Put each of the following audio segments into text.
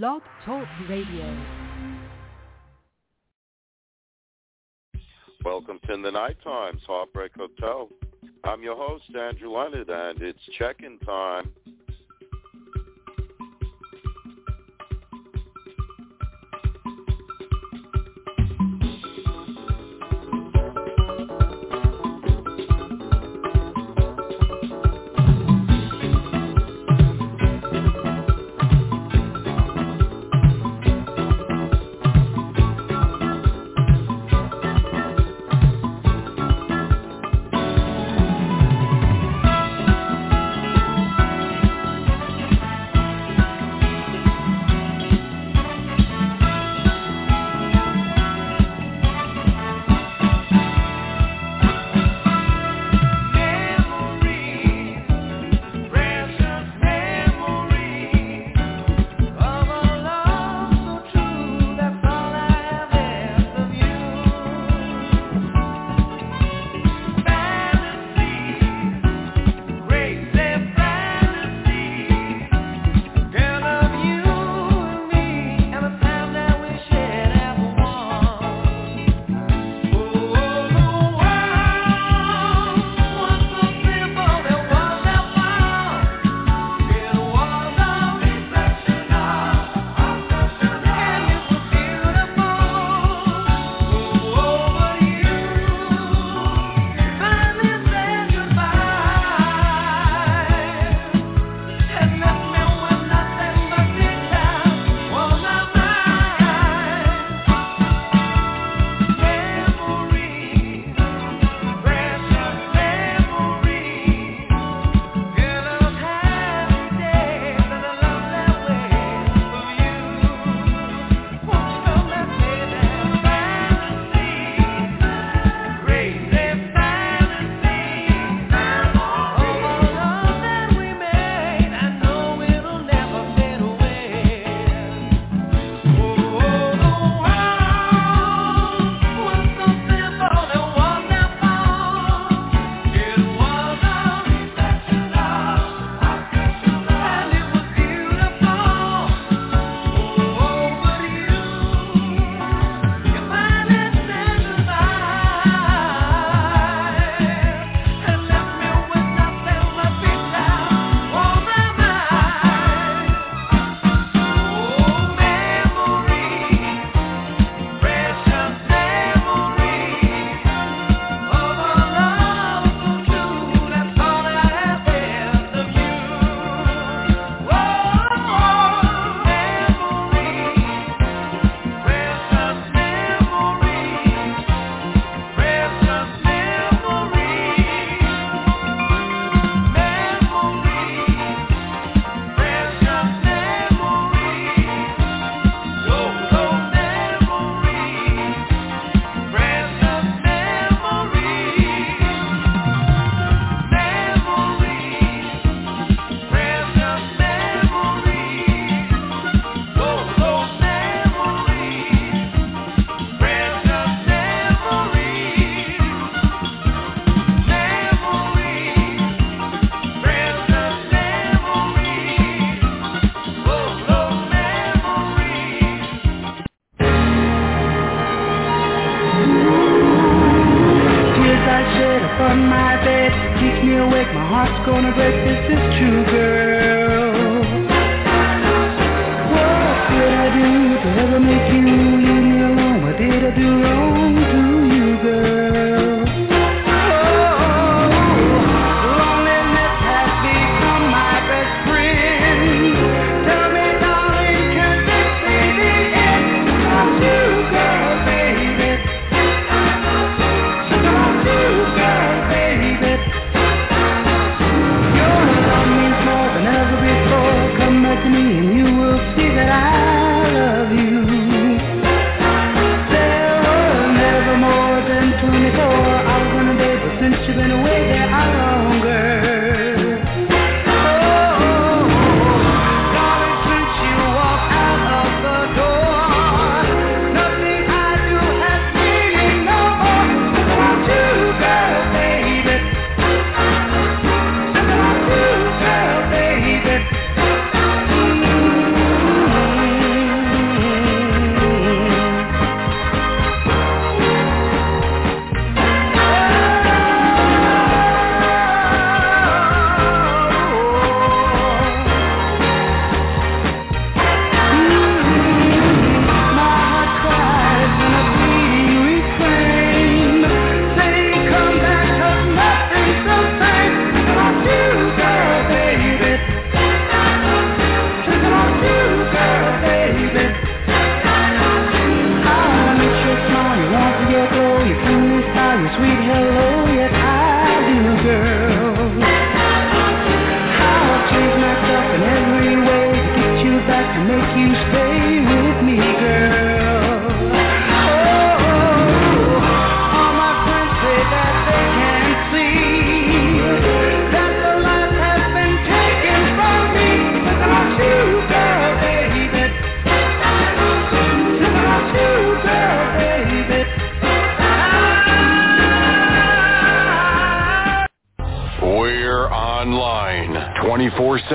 Blog Talk Radio. Welcome to the Night Times Heartbreak Hotel. I'm your host, Andrew Leonard, and it's check-in time.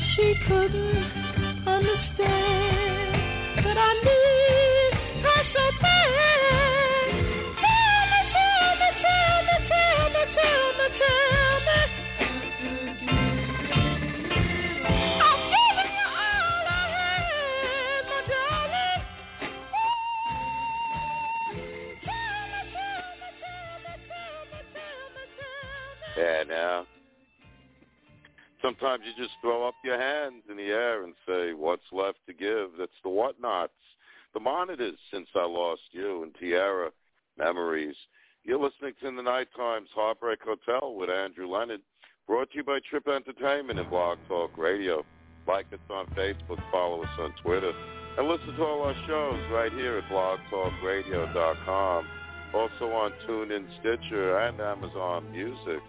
she couldn't understand that I knew. sometimes you just throw up your hands in the air and say, what's left to give? That's the Whatnauts. The monitors since I lost you and Tiara Memories. You're listening to The Night Times Heartbreak Hotel with Andrew Leonard, brought to you by Trip Entertainment and Blog Talk Radio. Like us on Facebook, follow us on Twitter, and listen to all our shows right here at blogtalkradio.com. Also on TuneIn, Stitcher, and Amazon Music.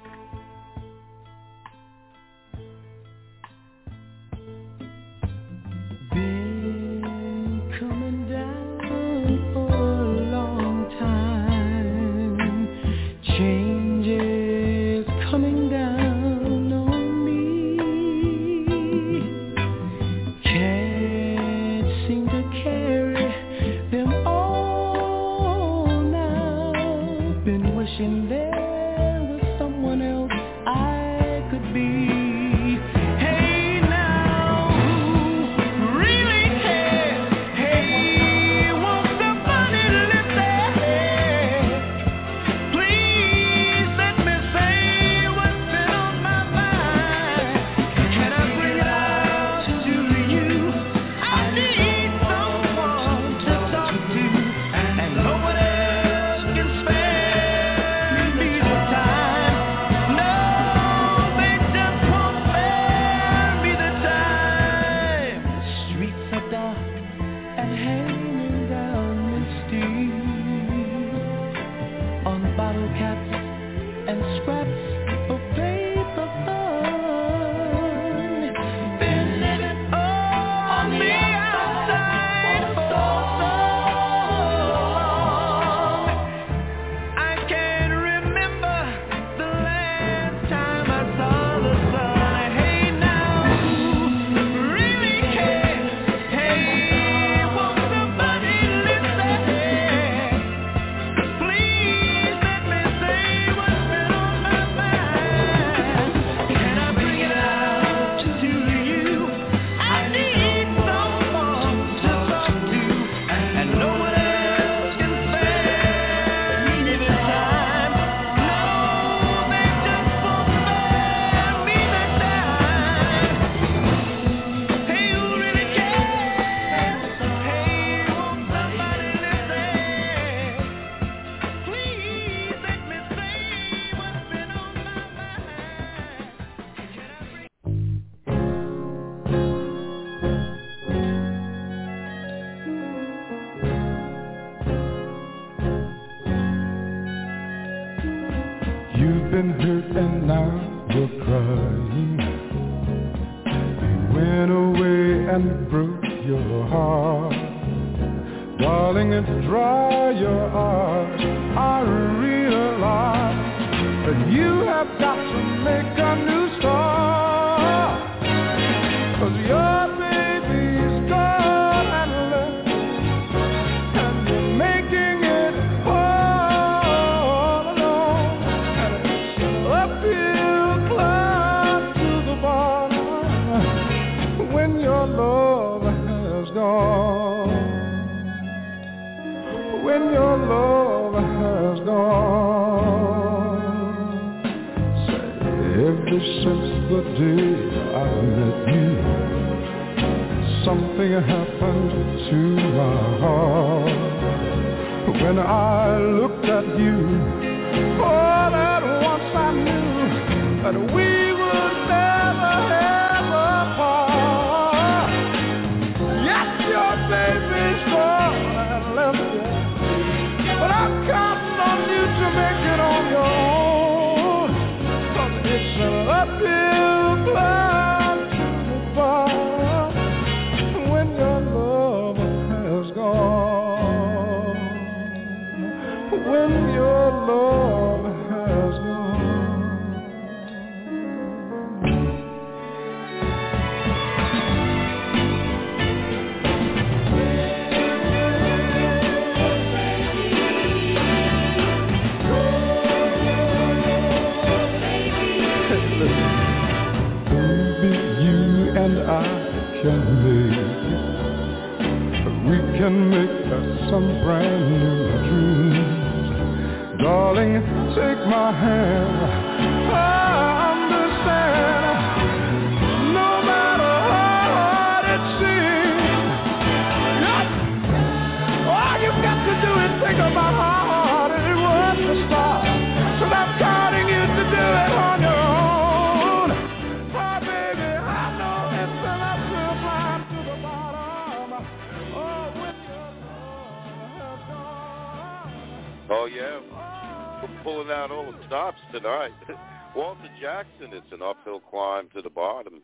out all the stops tonight. Walter Jackson, it's an uphill climb to the bottom.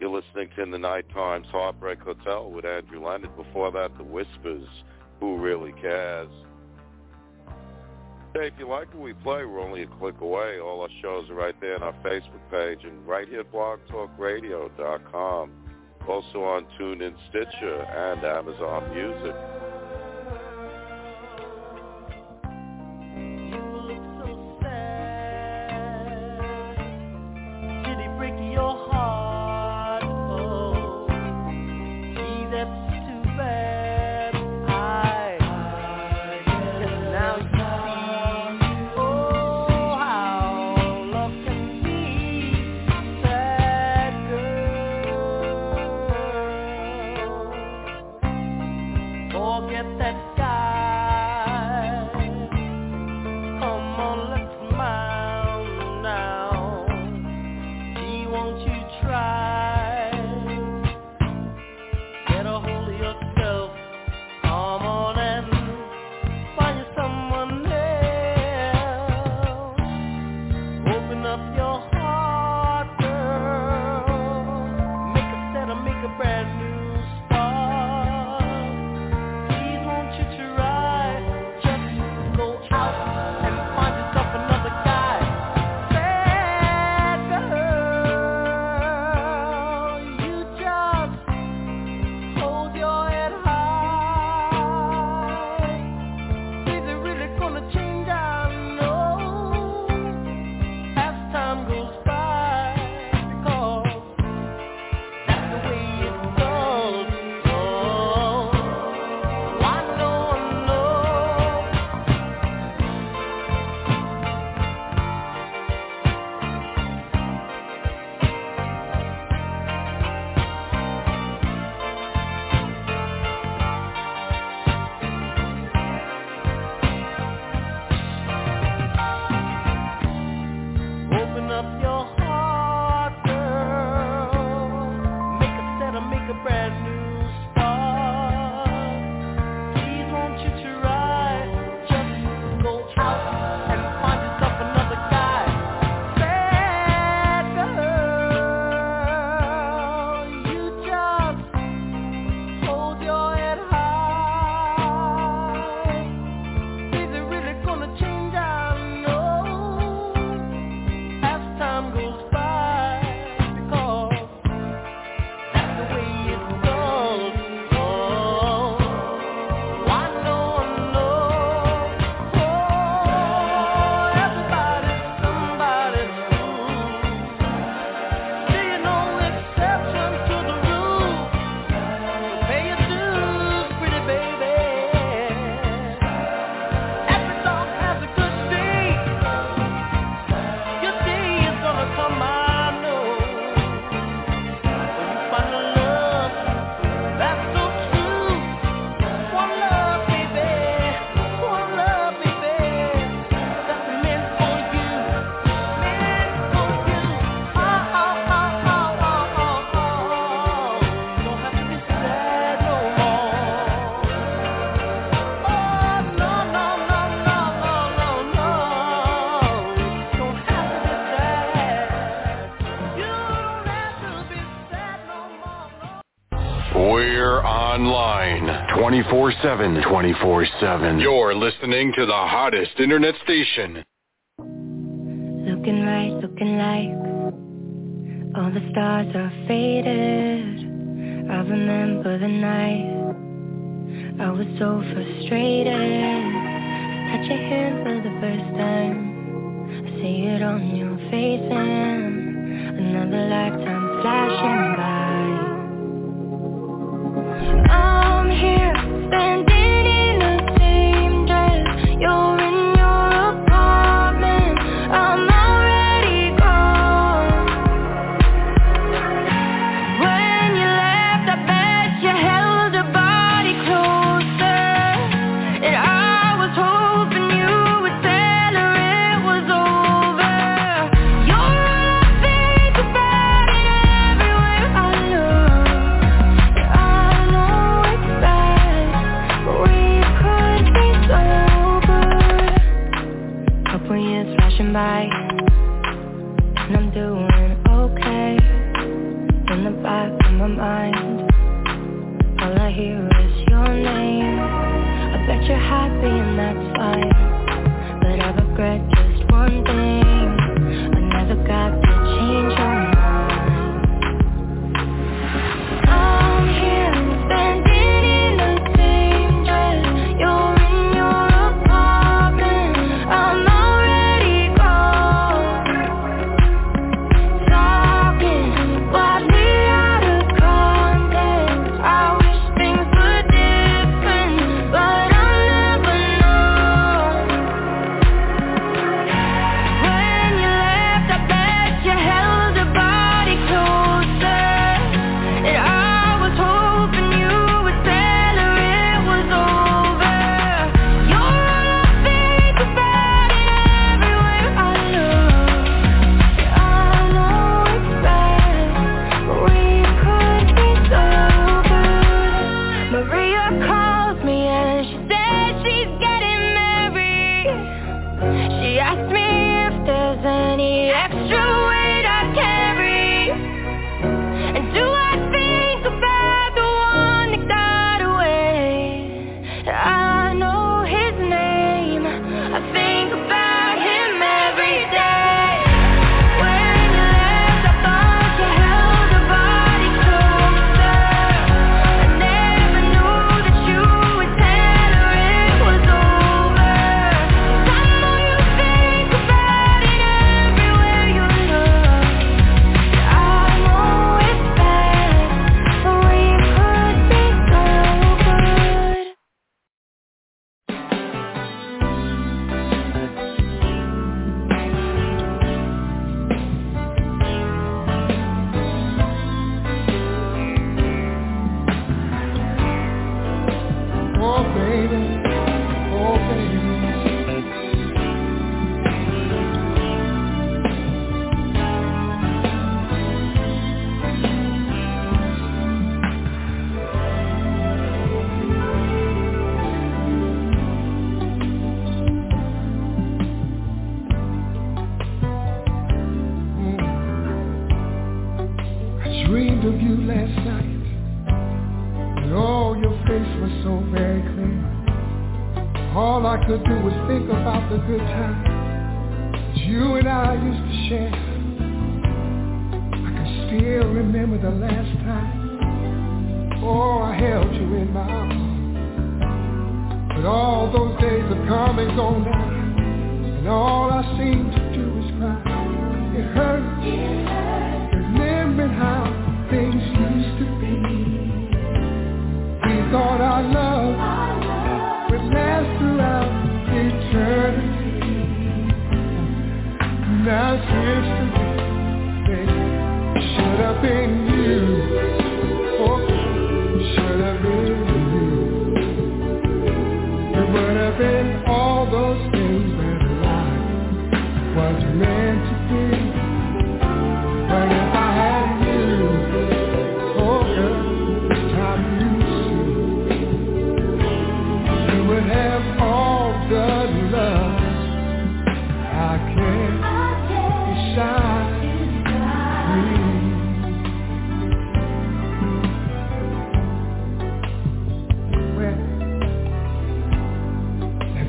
You're listening to In the Night Times Heartbreak Hotel with Andrew Leonard. Before that, The Whispers, Who Really Cares? Hey, if you like what we play, we're only a click away. All our shows are right there on our Facebook page and right here at blogtalkradio.com. Also on TuneIn Stitcher and Amazon Music. 24-7. 24-7. You're listening to the hottest internet station. Looking right, looking like all the stars are faded. I remember the night I was so frustrated. Touch your hand for the first time. I see it on your face and another lifetime flashing by. I'm here spend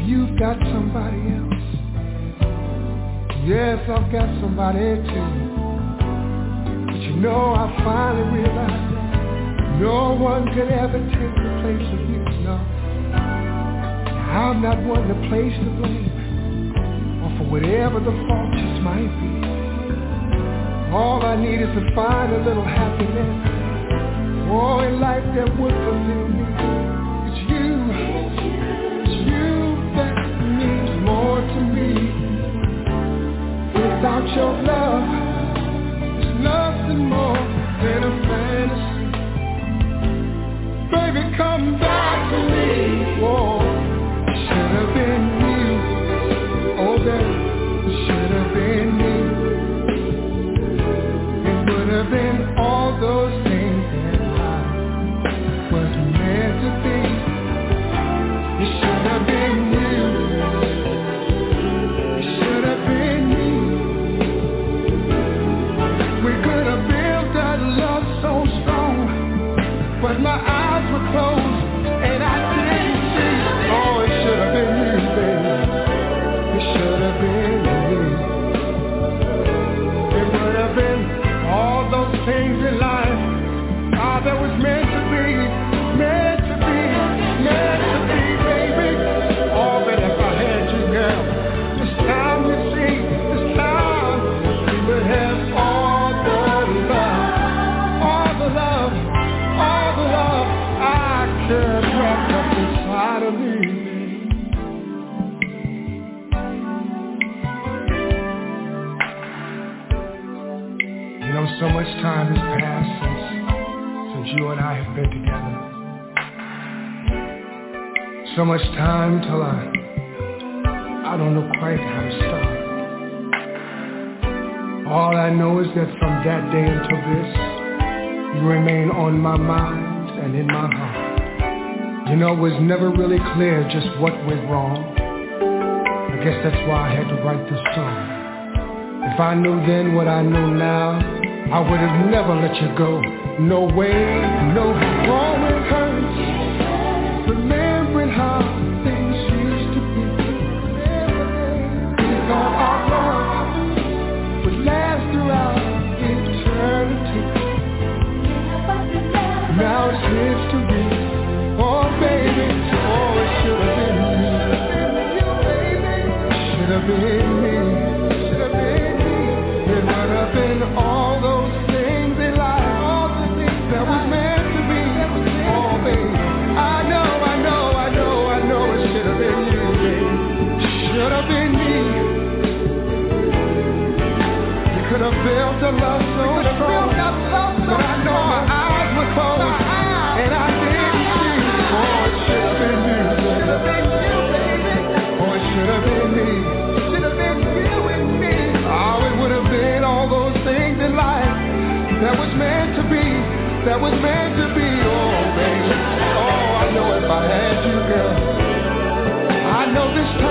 you've got somebody else. Yes, I've got somebody too. But you know, I finally realized that no one could ever take the place of you. No. I'm not one to place the blame or for whatever the fault just might be. All I need is to find a little happiness. Oh, in life that would fulfill me. Without your love, there's nothing more than a fantasy. Baby, come back to me. Whoa, know, so much time has passed since, since you and I have been together. So much time till I, I don't know quite how to start. All I know is that from that day until this, you remain on my mind and in my heart. You know, it was never really clear just what went wrong. I guess that's why I had to write this song. If I knew then what I know now, I would have never let you go. No way, no how Could a love so strong. But I know my eyes were closed. And I didn't see. Oh, it should have been you. Oh, it should have been me. Should have been you and me. Oh, it would have been all those things in life that was meant to be. That was meant to be. Oh, baby. Oh, I know if I had you, girl. I know this time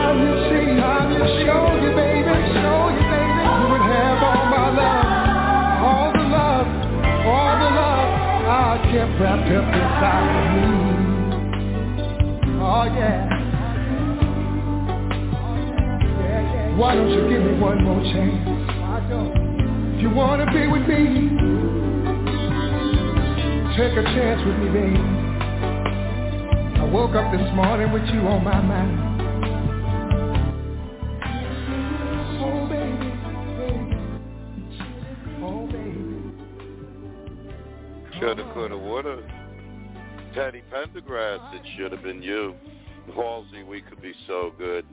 kept wrapped up inside of me. Oh, yeah. Why don't you give me one more chance? If you wanna be with me, take a chance with me, baby. I woke up this morning with you on my mind. Shoulda, coulda, woulda. Teddy Pendergrass, it should have been you. Halsey, we could be so good.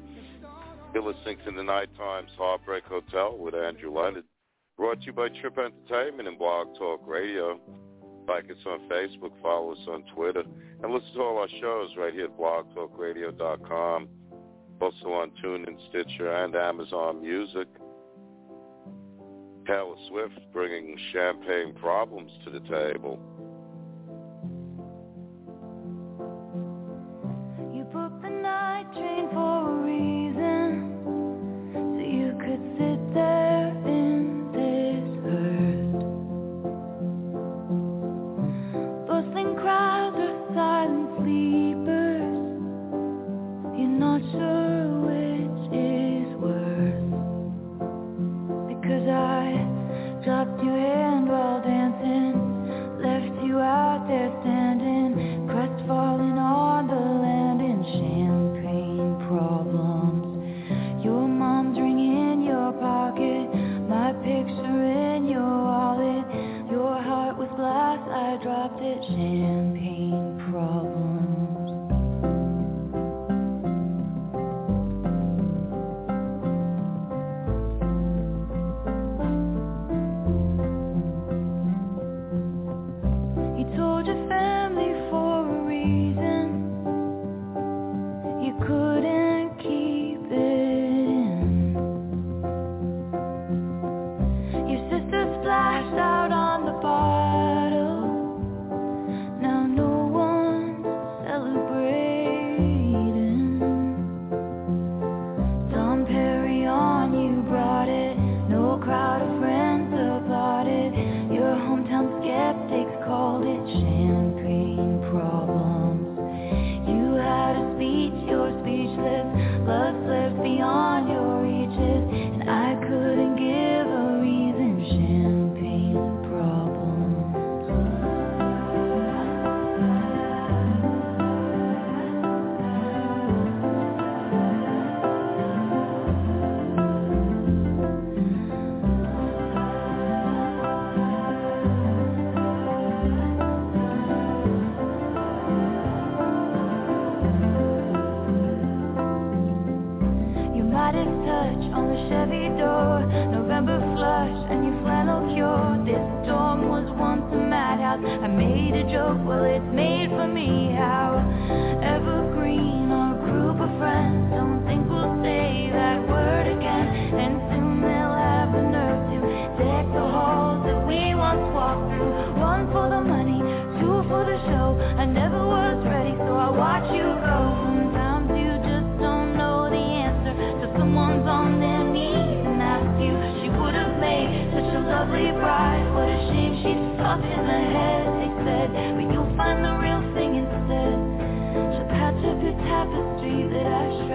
You're listening to the Night Times Heartbreak Hotel with Andrew Leonard. Brought to you by Trip Entertainment and Blog Talk Radio. Like us on Facebook, follow us on Twitter, and listen to all our shows right here at blogtalkradio.com. Also on TuneIn, Stitcher, and Amazon Music. Taylor Swift bringing champagne problems to the table. tapestry that I shred.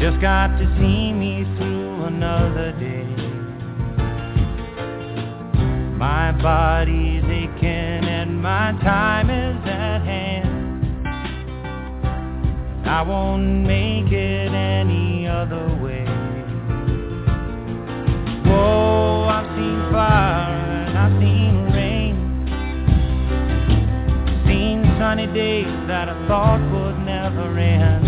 Just got to see me through another day. My body's aching and my time is at hand. I won't make it any other way. Whoa, I've seen fire and I've seen rain. Seen sunny days that I thought would never end.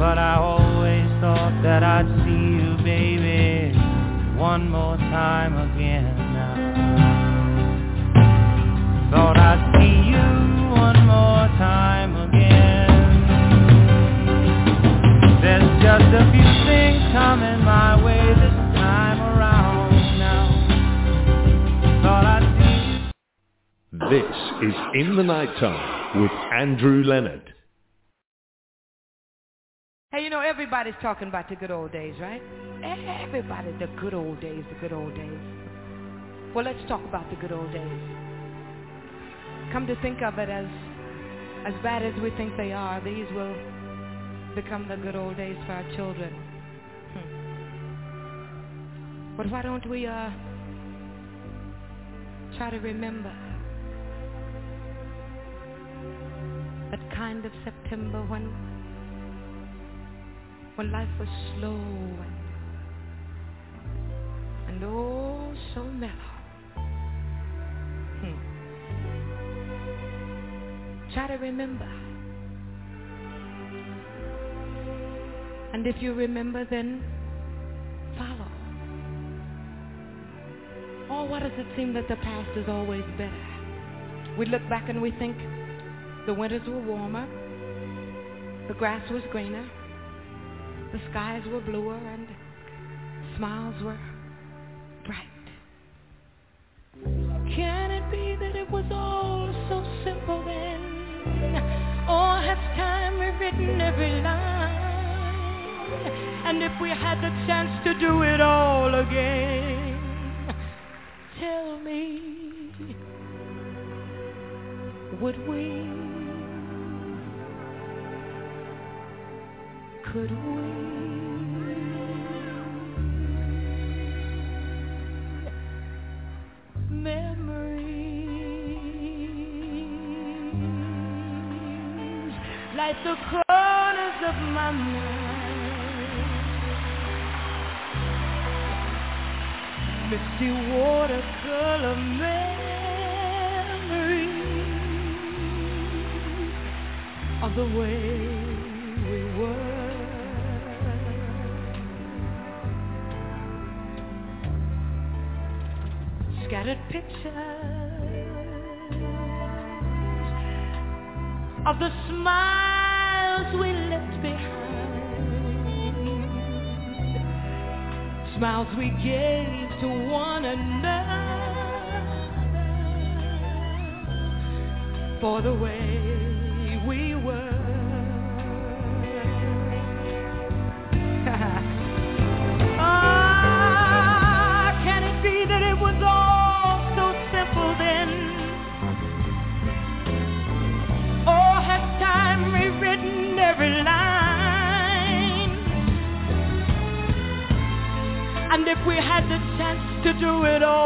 But I always thought that I'd see you, baby, one more time again now. Thought I'd see you one more time again. There's just a few things coming my way this time around now. Thought I'd see you. This is In the Nighttime with Andrew Leonard. Everybody's talking about the good old days, right? Everybody, the good old days, the good old days. Well, let's talk about the good old days. Come to think of it as, as bad as we think they are, these will become the good old days for our children. Hmm. But why don't we uh, try to remember that kind of September when when life was slow and, and oh so mellow. Hmm. Try to remember. And if you remember, then follow. Oh, why does it seem that the past is always better? We look back and we think the winters were warmer, the grass was greener, the skies were bluer, and smiles were bright. Can it be that it was all so simple then? Or has time rewritten every line? And if we had the chance to do it all again, tell me, would we? Could we? Memories like the corners of my mind. Misty watercolor memories of the way Scattered pictures of the smiles we left behind. Smiles we gave to one another for the way we were. Had the chance to do it all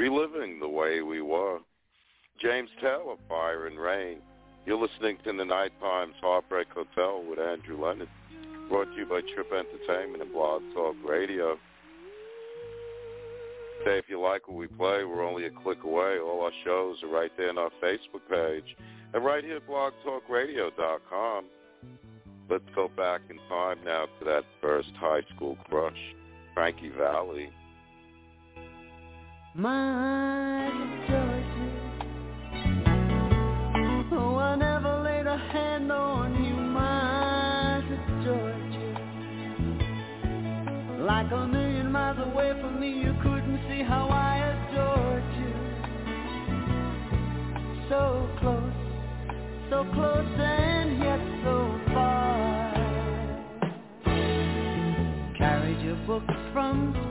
reliving the way we were. James Taylor, Fire and Rain. You're listening to the Night Times Heartbreak Hotel with Andrew Leonard, brought to you by Trip Entertainment and Blog Talk Radio. Say if you like what we play, we're only a click away. All our shows are right there on our Facebook page and right here at blogtalkradio.com. Let's go back in time now to that first high school crush, Frankie Valli. My Georgia, oh, I never laid a hand on you, my Georgia. Like a million miles away from me, you couldn't see how I adored you. So close, so close and yet so far. Carried your books from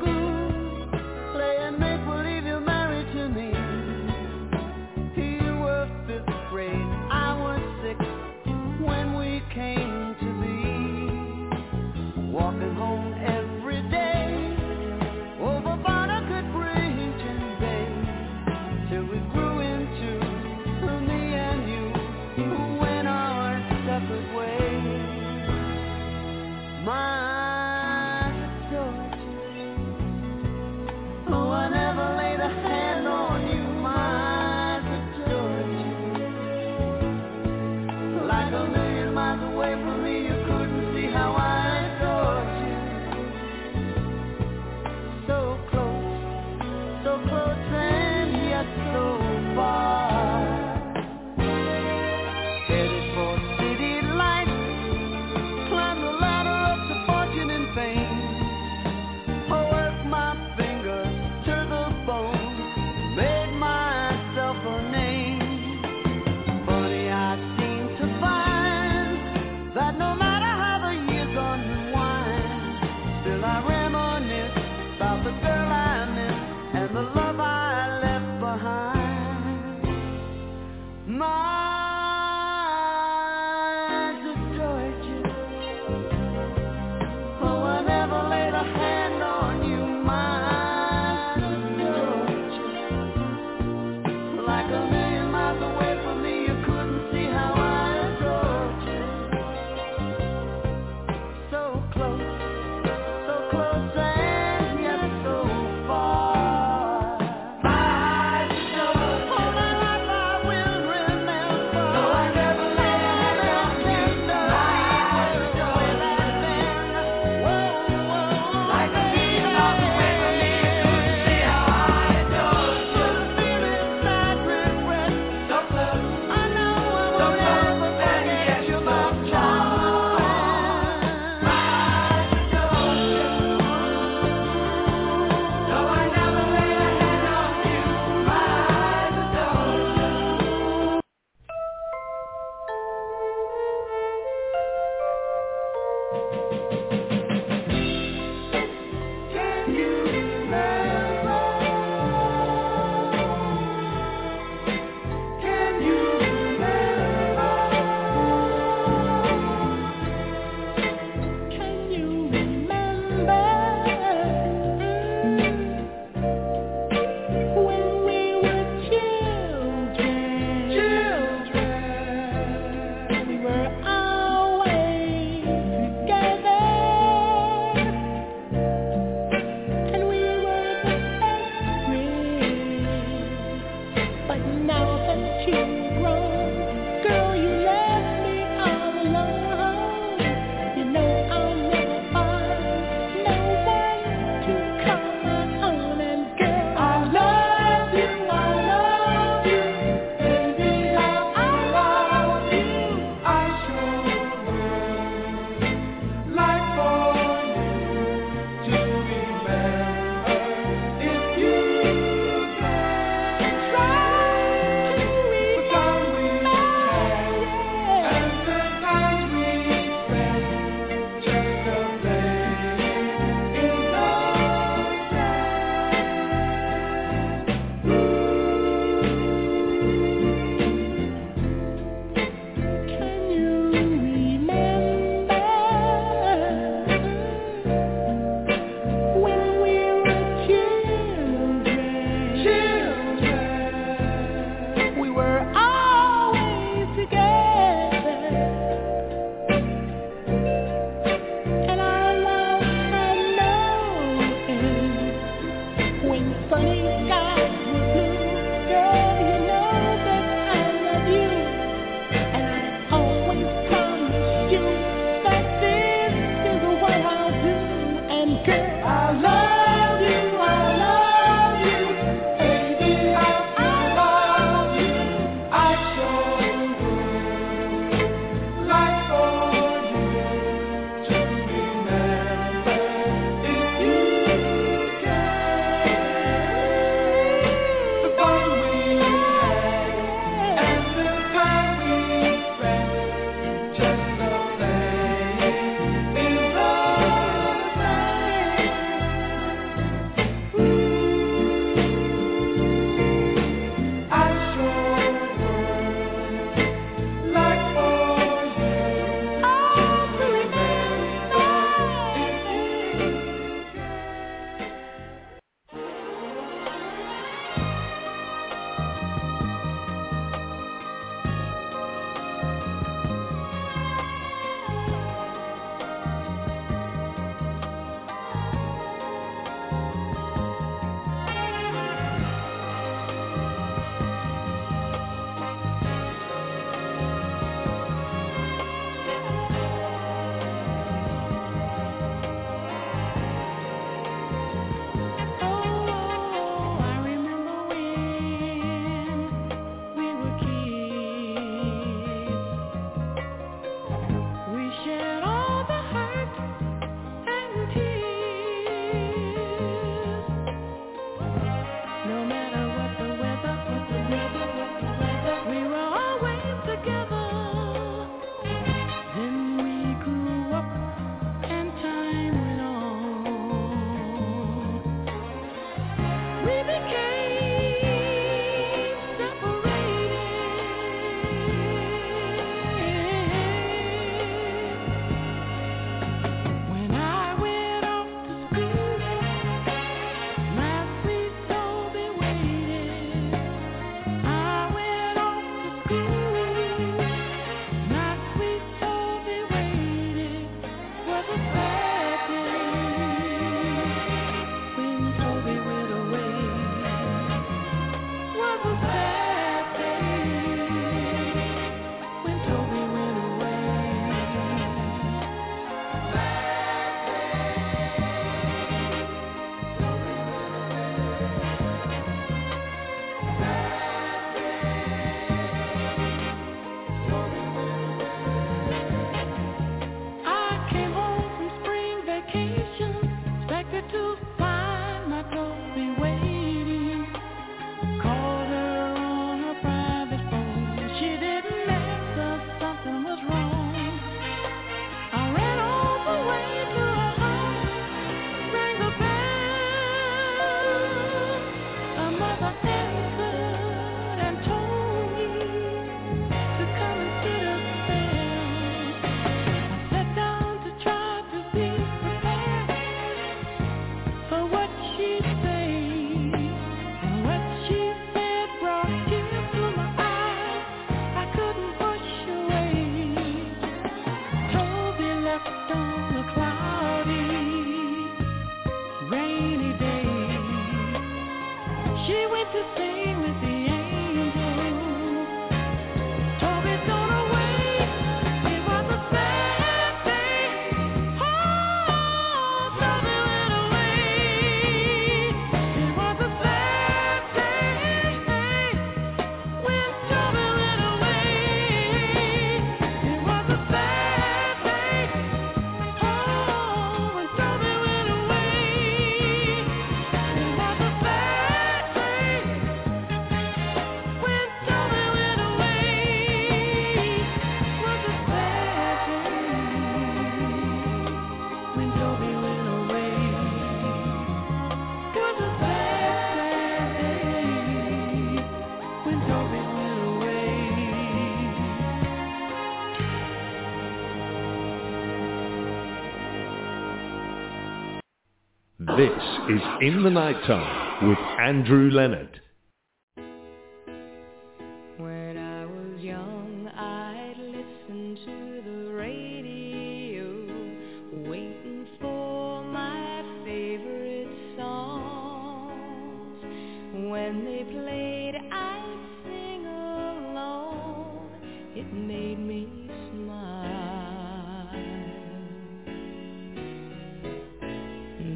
is In the Nighttime with Andrew Leonard.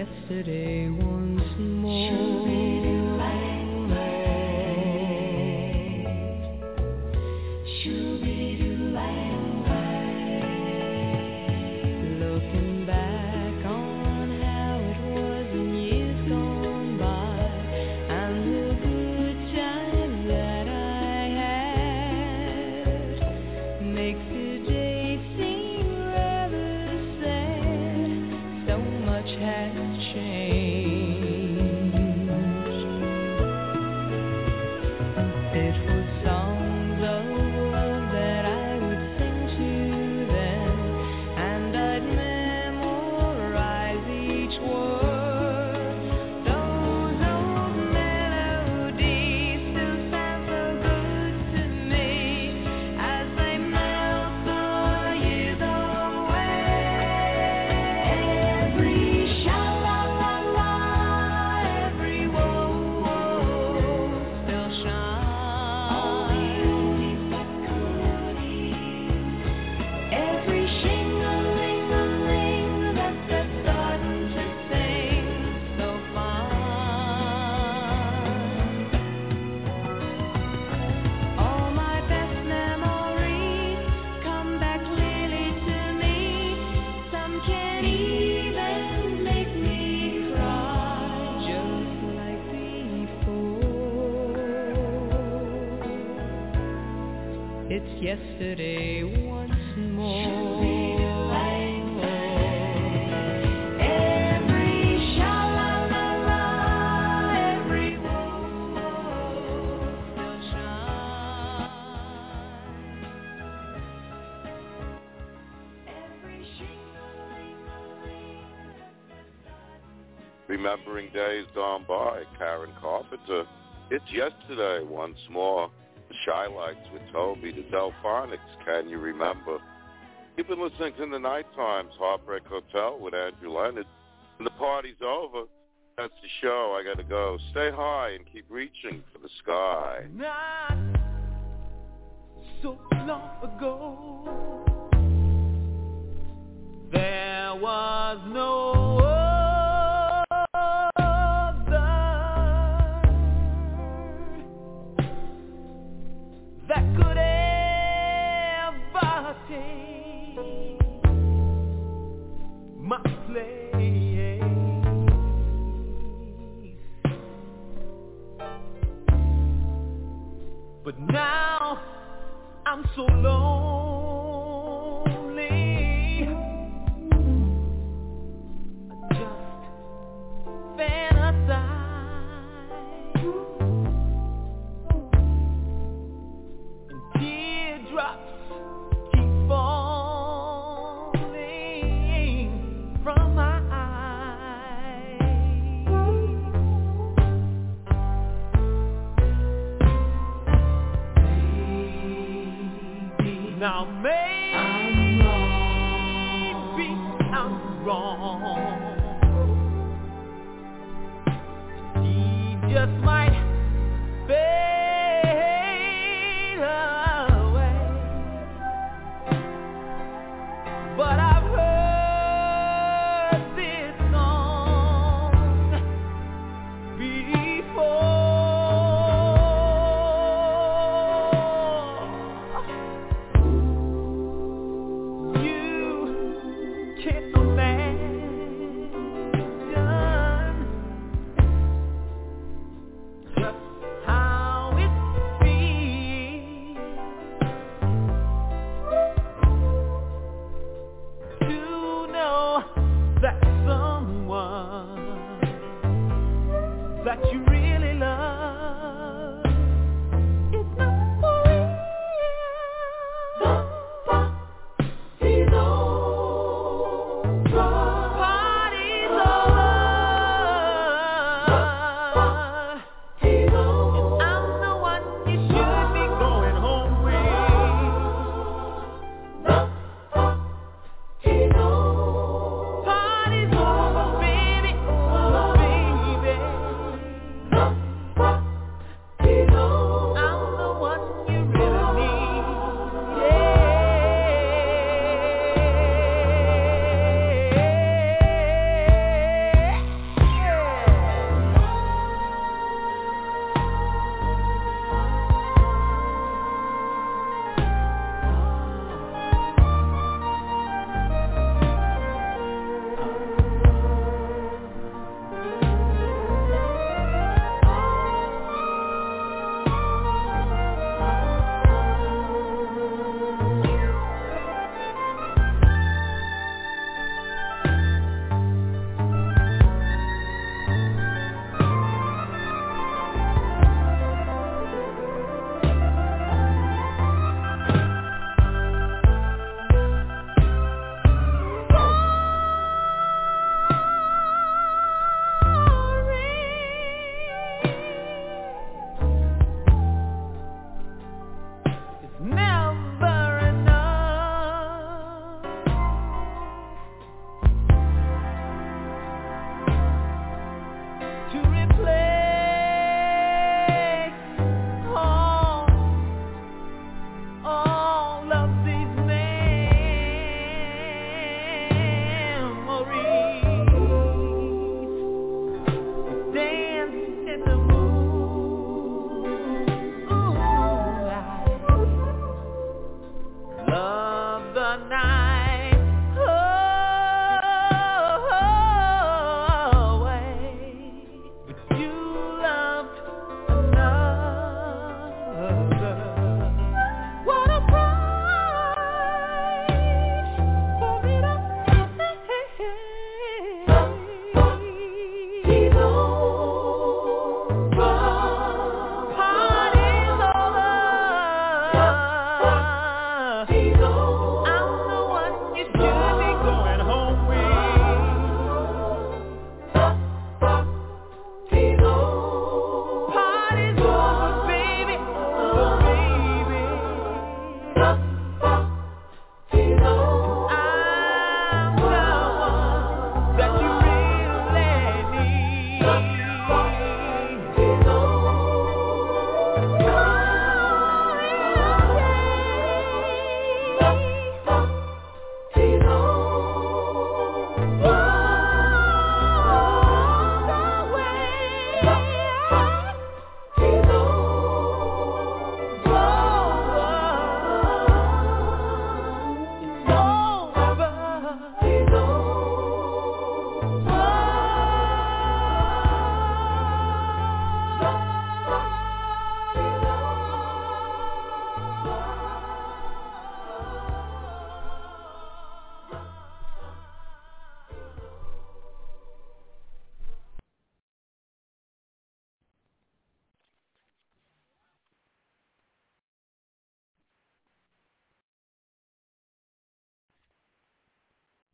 yesterday yesterday once more. Remembering Days Gone By, Karen Carpenter. It's yesterday once more. The Chi-Lites with Toby, the Delfonics, Can You Remember? You've been listening to the Night Times Heartbreak Hotel with Andrew Leonard. And the party's over. That's the show. I got to go. Stay high and keep reaching for the sky. Not so long ago, there was no